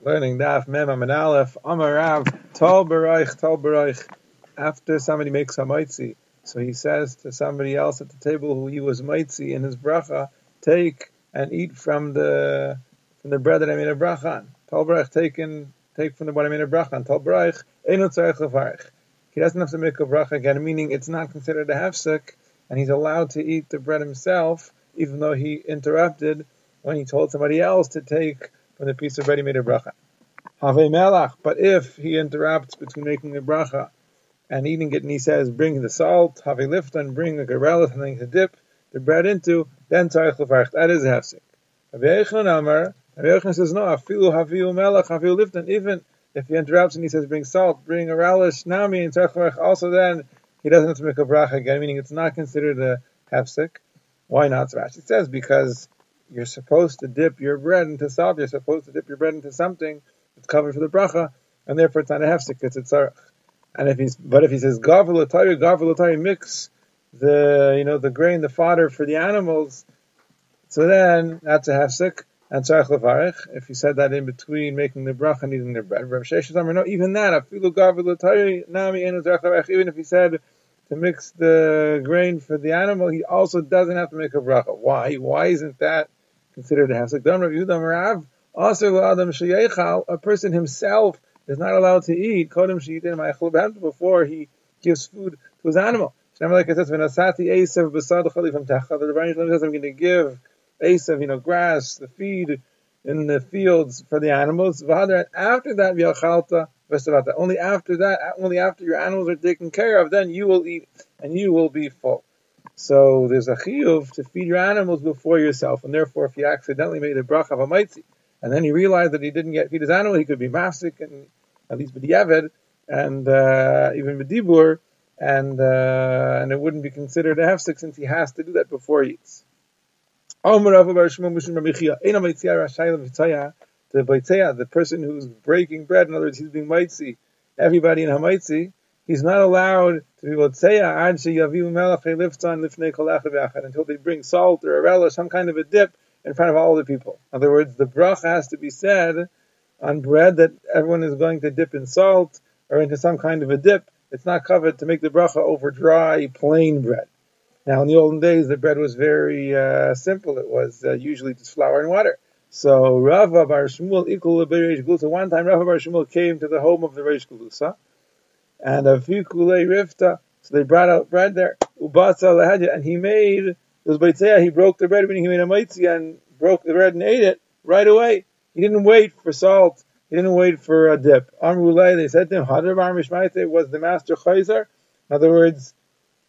learning Daf Mem Amin Aleph Amarav Tol Bareich Tol Bareich. After somebody makes a mitzi, so he says to somebody else at the table who he was mitzi in his bracha, take and eat from the from the bread that I made a bracha on. Tol Bareich take and take from the bread I made a bracha on. Tol Bareich Eno Tzarech Levarich. He doesn't have to make a bracha again, meaning it's not considered a hefsek, and he's allowed to eat the bread himself, even though he interrupted when he told somebody else to take from the piece of ready-made bracha. Have melach, but if he interrupts between making a bracha and eating it, and he says, bring the salt, have a lift, and bring a garel, something to dip the bread into, then tzarech lefarch. That is hefsek. Rabbi Yechon Amar, Rabbi Yechon says, no, afilu haviu melach, haviu lift, and even if he interrupts and he says, bring salt, bring a relish, nami, and tzarech also then he doesn't have to make a bracha again, meaning it's not considered a hefsek. Why not? So Rashi says, because you're supposed to dip your bread into salt. You're supposed to dip your bread into something that's covered for the bracha, and therefore it's not a hefsek, it's a tzarech. And if he's, but if he says gavel atari, gavel atari, mix the, you know, the grain, the fodder for the animals, so then that's a hefsek and tzarech levarich. If he said that in between making the bracha and eating the bread, Rav Sheshes no, even that, afilu gavel atari, nami enu tzarech levarich. Even if he said to mix the grain for the animal, he also doesn't have to make a bracha. Why? Why isn't that considered a hefsek. Dam Rav Adam Sheyechal, a person himself is not allowed to eat Sheyitin before he gives food to his animal. Like it says, "V'nasati Esav b'sad from Techa." The Rebbeinu says, "I'm going to give Esav, you know, grass, the feed in the fields for the animals." After that. Only after that, only after your animals are taken care of, then you will eat and you will be full. So there's a chiyuv to feed your animals before yourself, and therefore, if you accidentally made a bracha of a mitzi, and then he realized that he didn't get feed his animal, he could be masik and at least b'diavad, and uh, even b'dibur, and uh, and it wouldn't be considered a hefsek since he has to do that before he eats. The the person who's breaking bread, in other words, he's being mitzi, everybody in hamaitzi, he's not allowed to be melech liftan lifnei kol until they bring salt or a relish, some kind of a dip in front of all the people. In other words, the bracha has to be said on bread that everyone is going to dip in salt or into some kind of a dip. It's not covered to make the bracha over dry, plain bread. Now, in the olden days, the bread was very uh, simple. It was uh, usually just flour and water. So Rava Bar Shmuel to One time, Rava Bar Shmuel came to the home of the Reish Galusa, and a fikule rifta. So they brought out bread there, ubasa and he made it was baitzea. He broke the bread, meaning he made a mitzi and broke the bread and ate it right away. He didn't wait for salt. He didn't wait for a dip. Amrulay, they said to him, Hadar Bar Mishmaite was the master chayzer. In other words,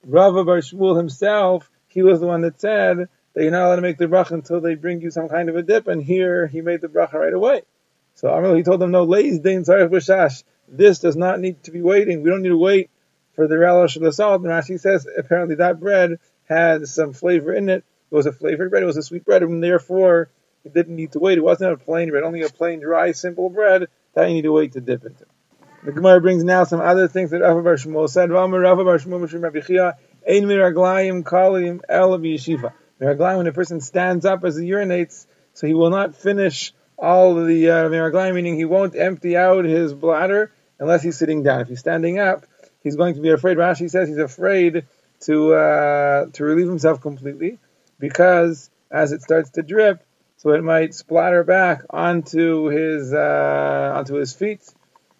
Rava Bar Shmuel himself, he was the one that said that you're not allowed to make the bracha until they bring you some kind of a dip, and here he made the bracha right away. So Amrul, he told them, no, leis dein b'shash. This does not need to be waiting. We don't need to wait for the relish of the salt. And Rashi says apparently that bread had some flavor in it. It was a flavored bread. It was a sweet bread, and therefore it didn't need to wait. It wasn't a plain bread, only a plain, dry, simple bread that you need to wait to dip into. The Gemara brings now some other things that Rav Bar Shmuel said. Rav Bar Shmuel kalim el when a person stands up as he urinates, so he will not finish all the uh, meaning he won't empty out his bladder unless he's sitting down. If he's standing up, he's going to be afraid. Rashi says he's afraid to uh, to relieve himself completely because as it starts to drip, so it might splatter back onto his uh, onto his feet,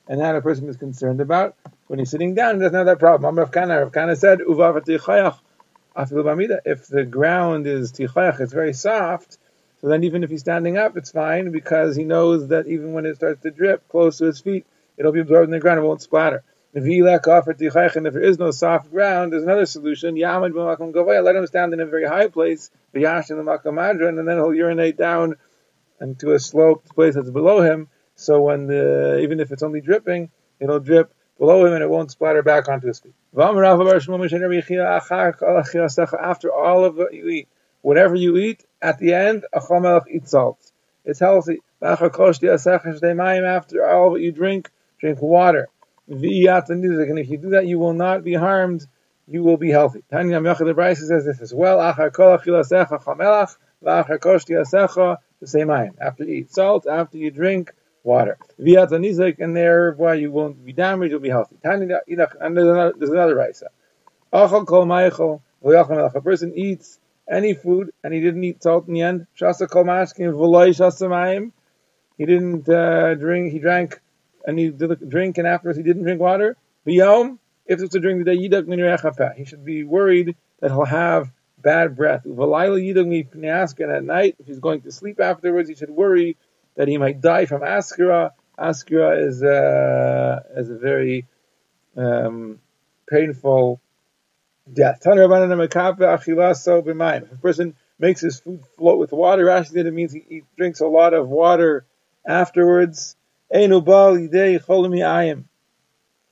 and that a person is concerned about. When he's sitting down, he doesn't have that problem. Rav Kana, Rav said, If the ground is tichayach, it's very soft, so then even if he's standing up, it's fine because he knows that even when it starts to drip close to his feet, it'll be absorbed in the ground, it won't splatter. If he lack off at and if there is no soft ground, there's another solution. Yamad b'makom gavaya, let him stand in a very high place, v'yash in the makom and then he'll urinate down into a sloped place that's below him. So when the, even if it's only dripping, it'll drip below him and it won't splatter back onto his feet. After all of what you eat, whatever you eat, at the end, a eat salt. It's healthy. After all what you drink, drink water. And if you do that, you will not be harmed. You will be healthy. Tanya Yochid Bryce says this as well. The same After you eat salt, after you drink water. Viatzanizik, and thereby you won't be damaged, you'll be healthy. And there's another, there's another. Achal kol a person eats any food and he didn't eat salt in the end. Kol mashkin v'loy. He didn't uh, drink. He drank and he did drink, and afterwards he didn't drink water. B'yom, if it's a drink the day He should be worried that he'll have bad breath. V'layla yidak and at night, if he's going to sleep afterwards, he should worry that he might die from askara. Askara is uh, is a very um, painful death. If a person makes his food float with water, said it means he, he, drinks a lot of water afterwards. He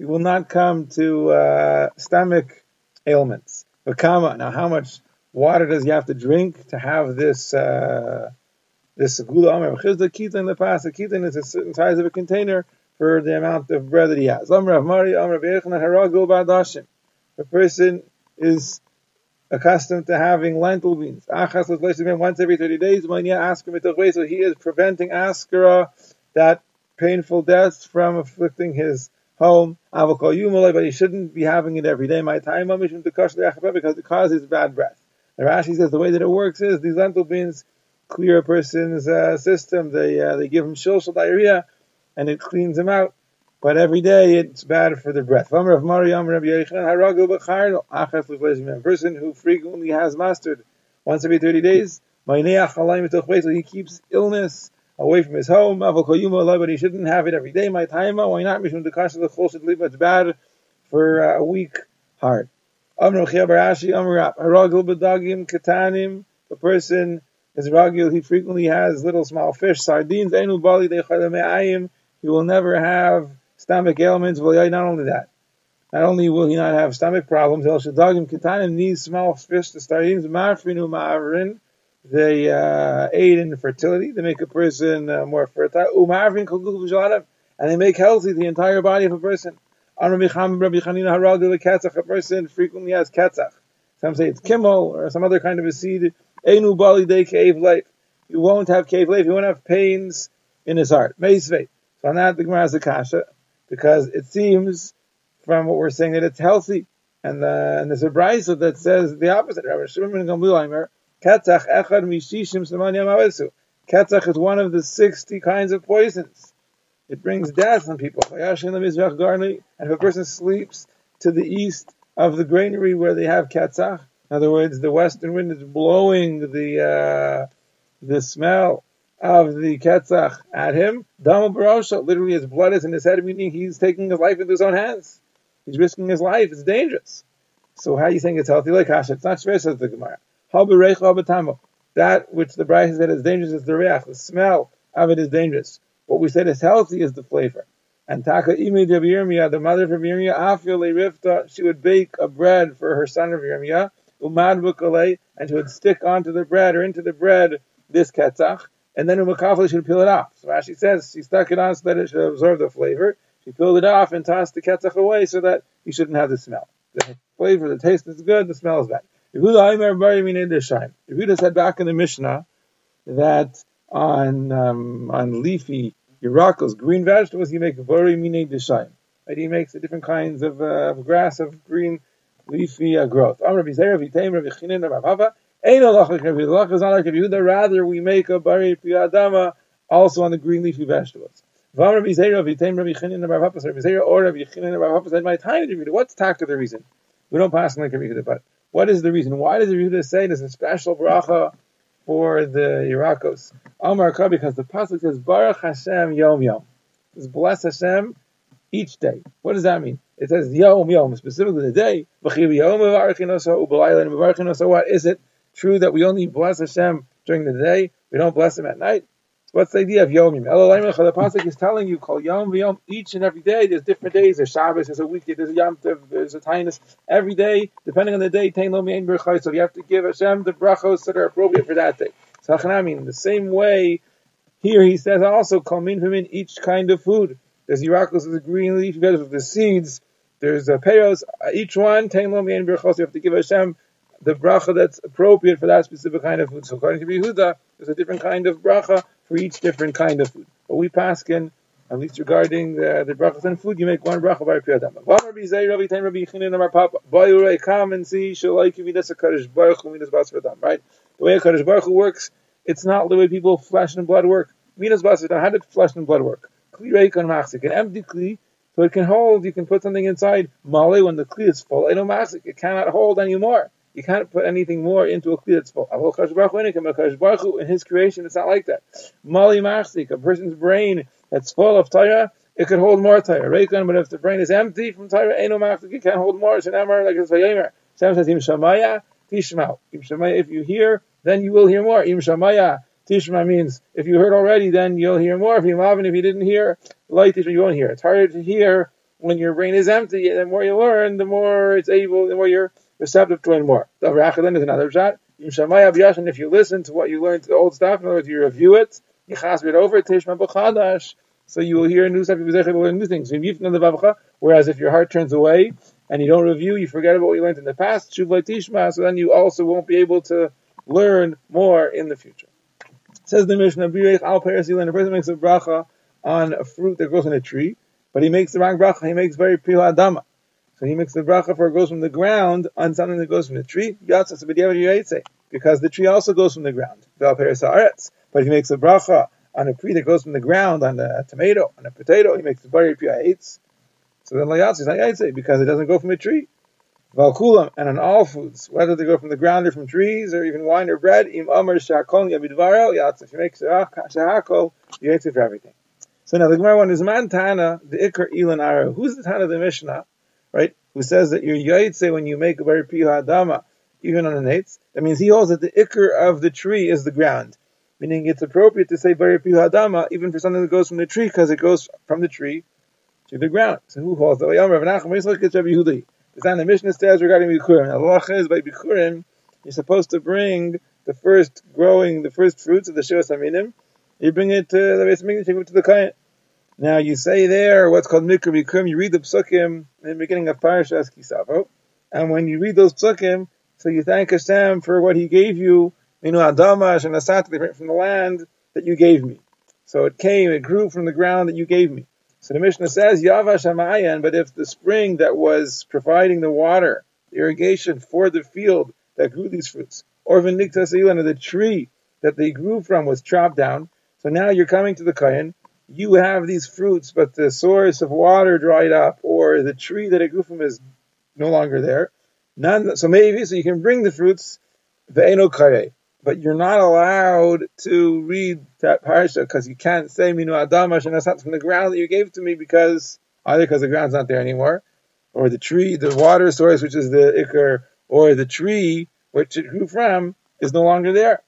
will not come to uh, stomach ailments. Now, how much water does he have to drink to have this uh, this gula amr? Chisda kitin in the kitin is a certain size of a container for the amount of bread that he has. A person is accustomed to having lentil beans. Once every 30 days, so he is preventing askara, that painful death, from afflicting his home. I will call you, But he shouldn't be having it every day. My time because it causes bad breath. The Rashi says the way that it works is these lentil beans clear a person's uh, system. They uh, they give him shilshal diarrhea, and it cleans him out but every day it's bad for the breath. A person who frequently has mastered once every 30 days, he keeps illness away from his home, but he shouldn't have it every day. My time, why not? It's bad for uh, a weak heart. A person is ragil, he frequently has little small fish, sardines, he will never have stomach ailments. Not only that, not only will he not have stomach problems, El Shadagim Kitanim, these small fish, the stardines, Mafrinu Ma'arin, they uh, aid in fertility, they make a person uh, more fertile, and they make healthy the entire body of a person. A person frequently has ketzach. Some say it's kimmel or some other kind of a seed. Enu bali de cave life. You won't have cave life. You won't have pains in his heart. Meisvei. So on that, the Gemara has a kasha because it seems from what we're saying that it's healthy. And, uh, and there's a brisa that says the opposite. Ketzach is one of the 60 kinds of poisons. It brings death on people. And if a person sleeps to the east of the granary where they have ketzach, in other words, the western wind is blowing the uh, the smell of the Ketzach at him, Dama Barosha, literally his blood is in his head, meaning he's taking his life into his own hands. He's risking his life, it's dangerous. So how are you saying it's healthy? Like Hashem, it's not shver, says the Gemara. That which the Bride said is dangerous is the reach, the smell of it is dangerous. What we said is healthy is the flavor. And Taka Imi de the mother of Yirmiyah, Afyale Rifta, she would bake a bread for her son of Yirmiyah, Umad and she would stick onto the bread or into the bread this ketzach, and then Umakafli should peel it off. So Rashi says she stuck it on so that it should absorb the flavor. She peeled it off and tossed the ketzach away so that you shouldn't have the smell. The flavor, the taste is good, the smell is bad. Yehuda said back in the Mishnah that on um, on leafy Yerakos, green vegetables, you make very mine deshayim. Right? He makes the different kinds of, uh, of grass of green leafy uh, growth. Rabbi Rabbi. Rather, we make a bari piyadama also on the green leafy vegetables. Or Rabbi Yehuda said, "My time to What's the reason? We don't pass like Rabbi Yehuda, but what is the reason? Why does the Yehuda say there's a special bracha for the Yerakos? Amar because the pasuk says Baruch Hashem Yom Yom. It's bless Hashem each day. What does that mean? It says Yom Yom, specifically the day. What is it? true that we only bless Hashem during the day, we don't bless Him at night. What's the idea of Yomim? The pasuk is telling you, call Yom Yom each and every day. There's different days. There's Shabbos. There's a weekday. There's a Yom Tov. There's a Tainus. Every day, depending on the day, Tain Lo So you have to give Hashem the brachos that are appropriate for that day. So in the same way, here he says also call min in each kind of food. There's Yerakos, there's green leaf vegetables, there's seeds. There's a payos. Each one Tain Lo You have to give Hashem the bracha that's appropriate for that specific kind of food. So according to Yehuda, there's a different kind of bracha for each different kind of food. But we pass in At least regarding the, the brachas on food, you make one bracha by Priyadama. Vamar Bizay Rabbi Tain Rabbi Chinin Amar Papa. Bayurei, come and see, Shalai Kividas HaKadosh Baruch Hu Midas Bas V'Dam, right? The way HaKadosh Baruch Hu works, it's not the way people flesh and blood work. Midas Bas V'Dam, how did flesh and blood work? Kli Reikon Machzik, an empty Kli, so it can hold, you can put something inside. Mali, when the Kli is full, Eno Machzik, it cannot hold anymore. You can't put anything more into a kli that's full. In his creation, it's not like that. Mali machzik, a person's brain that's full of Torah, it could hold more Torah. But if the brain is empty from Torah, eno machzik, it can't hold more. Shenamar, like it's Vayemer. Sam says, Im Shamaya, Tishmau. Im Shamaya, if you hear, then you will hear more. Im Shamaya, Tishma means if you heard already, then you'll hear more. If you haven't, if you didn't hear, light Tishma, you won't hear. It's harder to hear when your brain is empty. The more you learn, the more it's able, the more you're receptive to learn more. The Rachalin is another shot. If you listen to what you learned to the old stuff, in other words, you review it, you chasm it over, tishma b'chadash, so you will hear new stuff, you will learn new things. Whereas if your heart turns away and you don't review, you forget about what you learned in the past, tishma, so then you also won't be able to learn more in the future. Says the Mishnah, al a person makes a bracha on a fruit that grows on a tree, but he makes the wrong bracha, he makes very pure adama. So he makes the bracha for it goes from the ground on something that goes from the tree. Because the tree also goes from the ground. But he makes a bracha on a tree that goes from the ground, on a tomato, on a potato, he makes the bari hates. So then layatz is not yaitse because it doesn't go from a tree. Valkulam and on all foods, whether they go from the ground or from trees or even wine or bread, im amar shakol yabidvaro yatz. If you make shahakol, you yaitse for everything. So now the Gemara one is man tana the ikar ilan ara. Who's the tana of the Mishnah? Right? Who says that your yaitse when you make a very adama, even on an eitz, that means he holds that the ikr of the tree is the ground. Meaning it's appropriate to say very adama even for something that goes from the tree because it goes from the tree to the ground. So who holds that? Rabbi Yehuda. The the Mishnah says regarding Bikurim. Allah is by Bikurim, you're supposed to bring the first growing, the first fruits of the Shiras Aminim. You bring it to the base you take it to the Kayan. Now you say there what's called Mikra Bikurim, you read the Psukim in the beginning of Parashas Kisavo, and when you read those Psukim, so you thank Hashem for what He gave you, know, Adamash and Asat, from the land that you gave me. So it came, it grew from the ground that you gave me. So the Mishnah says, Yavash Hamayan, but if the spring that was providing the water, the irrigation for the field that grew these fruits, or Viniktas or the tree that they grew from was chopped down, so now you're coming to the Kayan, you have these fruits, but the source of water dried up, or the tree that it grew from is no longer there. None, so maybe, so you can bring the fruits, but you're not allowed to read that parsha because you can't say minu adamash and that's not from the ground that you gave to me because either because the ground's not there anymore, or the tree, the water source, which is the ikar, or the tree which it grew from is no longer there.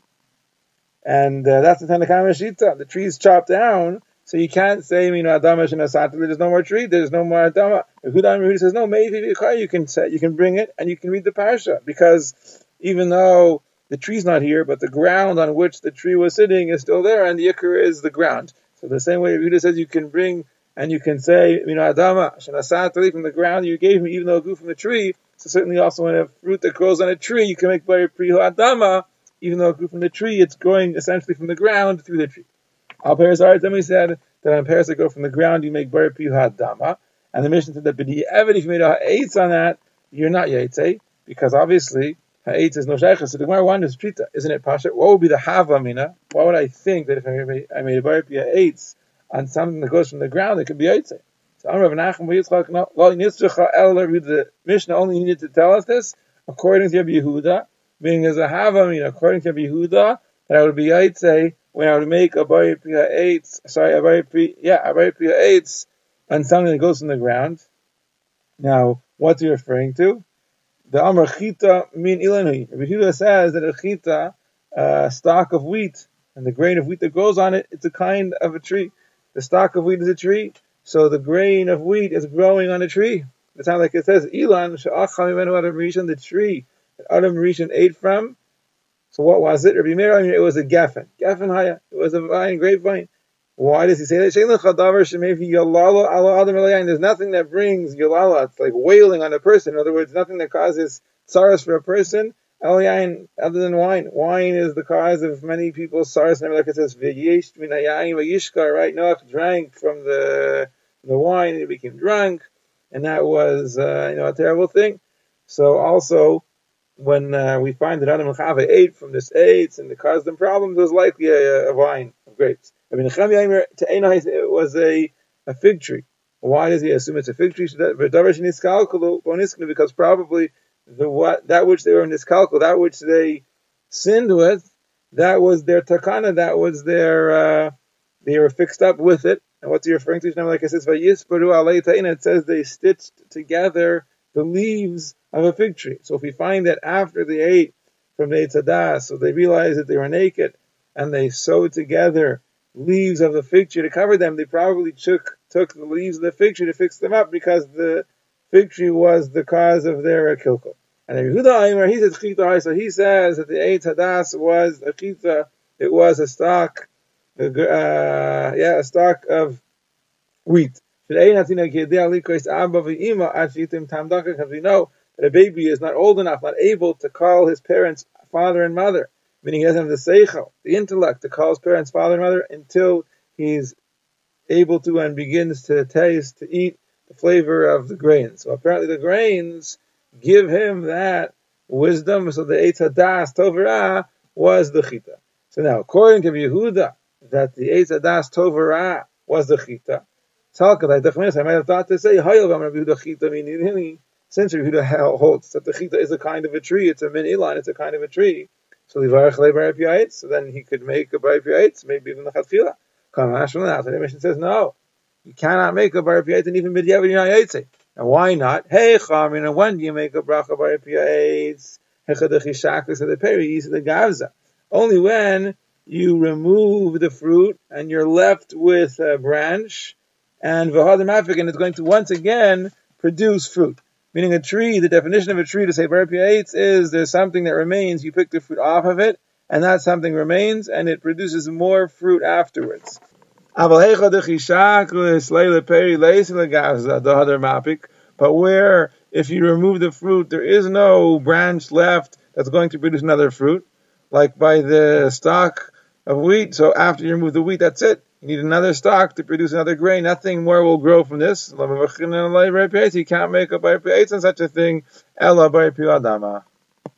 And uh, that's the Tanakh Shita. The tree is chopped down, so you can't say, you know, Adama Shinasata, there's no more tree, there's no more Adama. Hudam Yehudi says, no, maybe you can say, you can bring it and you can read the parsha because even though the tree's not here, but the ground on which the tree was sitting is still there, and the ikar is the ground. So the same way Yehuda says, you can bring and you can say, you know, Adama Shinasata from the ground you gave me, even though it grew from the tree. So certainly also when a fruit that grows on a tree, you can make very priho Adama, even though it grew from the tree, it's growing essentially from the ground through the tree. Al Paris then we said that on Paris that go from the ground, you make Bar Piyuhat Dama. And the mission said that B'di Evid, if you made a Ha'etz on that, you're not Yaitse, because obviously Ha'etz is no Sheikhah. So the Gemara wonders, isn't it Pasha? What would be the Hava Mina? Why would I think that if I made, I made a Bar Piyuhat on something that goes from the ground, it could be Yaitse? So I'm Rav Nachman Yitzchak, El, the Mishnah only needed to tell us this, according to Rabbi Yehuda, meaning as a Hava Mina, according to Rabbi Yehuda, that I would be Yaitse when I would make a Bari Priya eights, sorry, a Priya, yeah, a Bari Priya eights on something that goes in the ground. Now, what's he referring to? The Amr Chita min Ilanui. Rabbi says that a Chita, uh, a stalk of wheat, and the grain of wheat that grows on it, it's a kind of a tree. The stalk of wheat is a tree, so the grain of wheat is growing on a tree. It's not like it says, Ilan, the tree that Adam Rishon ate from, so what was it? Rabbi Meir, it was a geffen. Geffen haya. It was a vine, grapevine. Why does he say that? There's nothing that brings yalala. It's like wailing on a person. In other words, nothing that causes sorrows for a person El yain, other than wine. Wine is the cause of many people's sorrows. And like it says, right? Noach drank from the, the wine and he became drunk. And that was, uh, you know, a terrible thing. So also, when uh, we find that Adam Chava ate from this AIDS and it caused them problems, it was likely a, a of grapes. I mean, to it was a, a fig tree. Why does he assume it's a fig tree? Because probably the what that which they were in this calcul, that which they sinned with, that was their takana, that was their uh, they were fixed up with it. And what's he referring to? Like I said, it says they stitched together the leaves of a fig tree. So if we find that after they ate from the Eitzadah, so they realized that they were naked and they sewed together leaves of the fig tree to cover them, they probably took took the leaves of the fig tree to fix them up because the fig tree was the cause of their kilkel. And Yehuda Aimer, he says so he says that the Eitz Hadas was a chita, it was a stock, uh, yeah, a stock of wheat. Because we know that a baby is not old enough, not able to call his parents father and mother, meaning he doesn't have the seichel, the intellect to call his parents father and mother until he's able to and begins to taste, to eat the flavor of the grains. So apparently the grains give him that wisdom. So the Eitz Hadas Tovara was the Chita. So now, according to Yehuda, that the Eitz Hadas Tovara was the Chita. I might have thought to say, since Yehuda holds that the Chita is a kind of a tree, it's a min ilan, it's a kind of a tree. So so then he could make a bar maybe even the chatfila. So the mission says no, you cannot make a bar and even midyav and why not? Hey, Chamin, and when do you make a bracha by piyates? Hechadachishakas of the Peris, peri, the gavza. Only when you remove the fruit and you're left with a branch, and v'hadam and it's going to once again produce fruit. Meaning a tree, the definition of a tree to say bar is there's something that remains, you pick the fruit off of it, and that something remains, and it produces more fruit afterwards. But where if you remove the fruit, there is no branch left that's going to produce another fruit, like by the stalk of wheat. So after you remove the wheat, that's it. You need another stalk to produce another grain. Nothing more will grow from this. You can't make a by on such a thing. Ella by.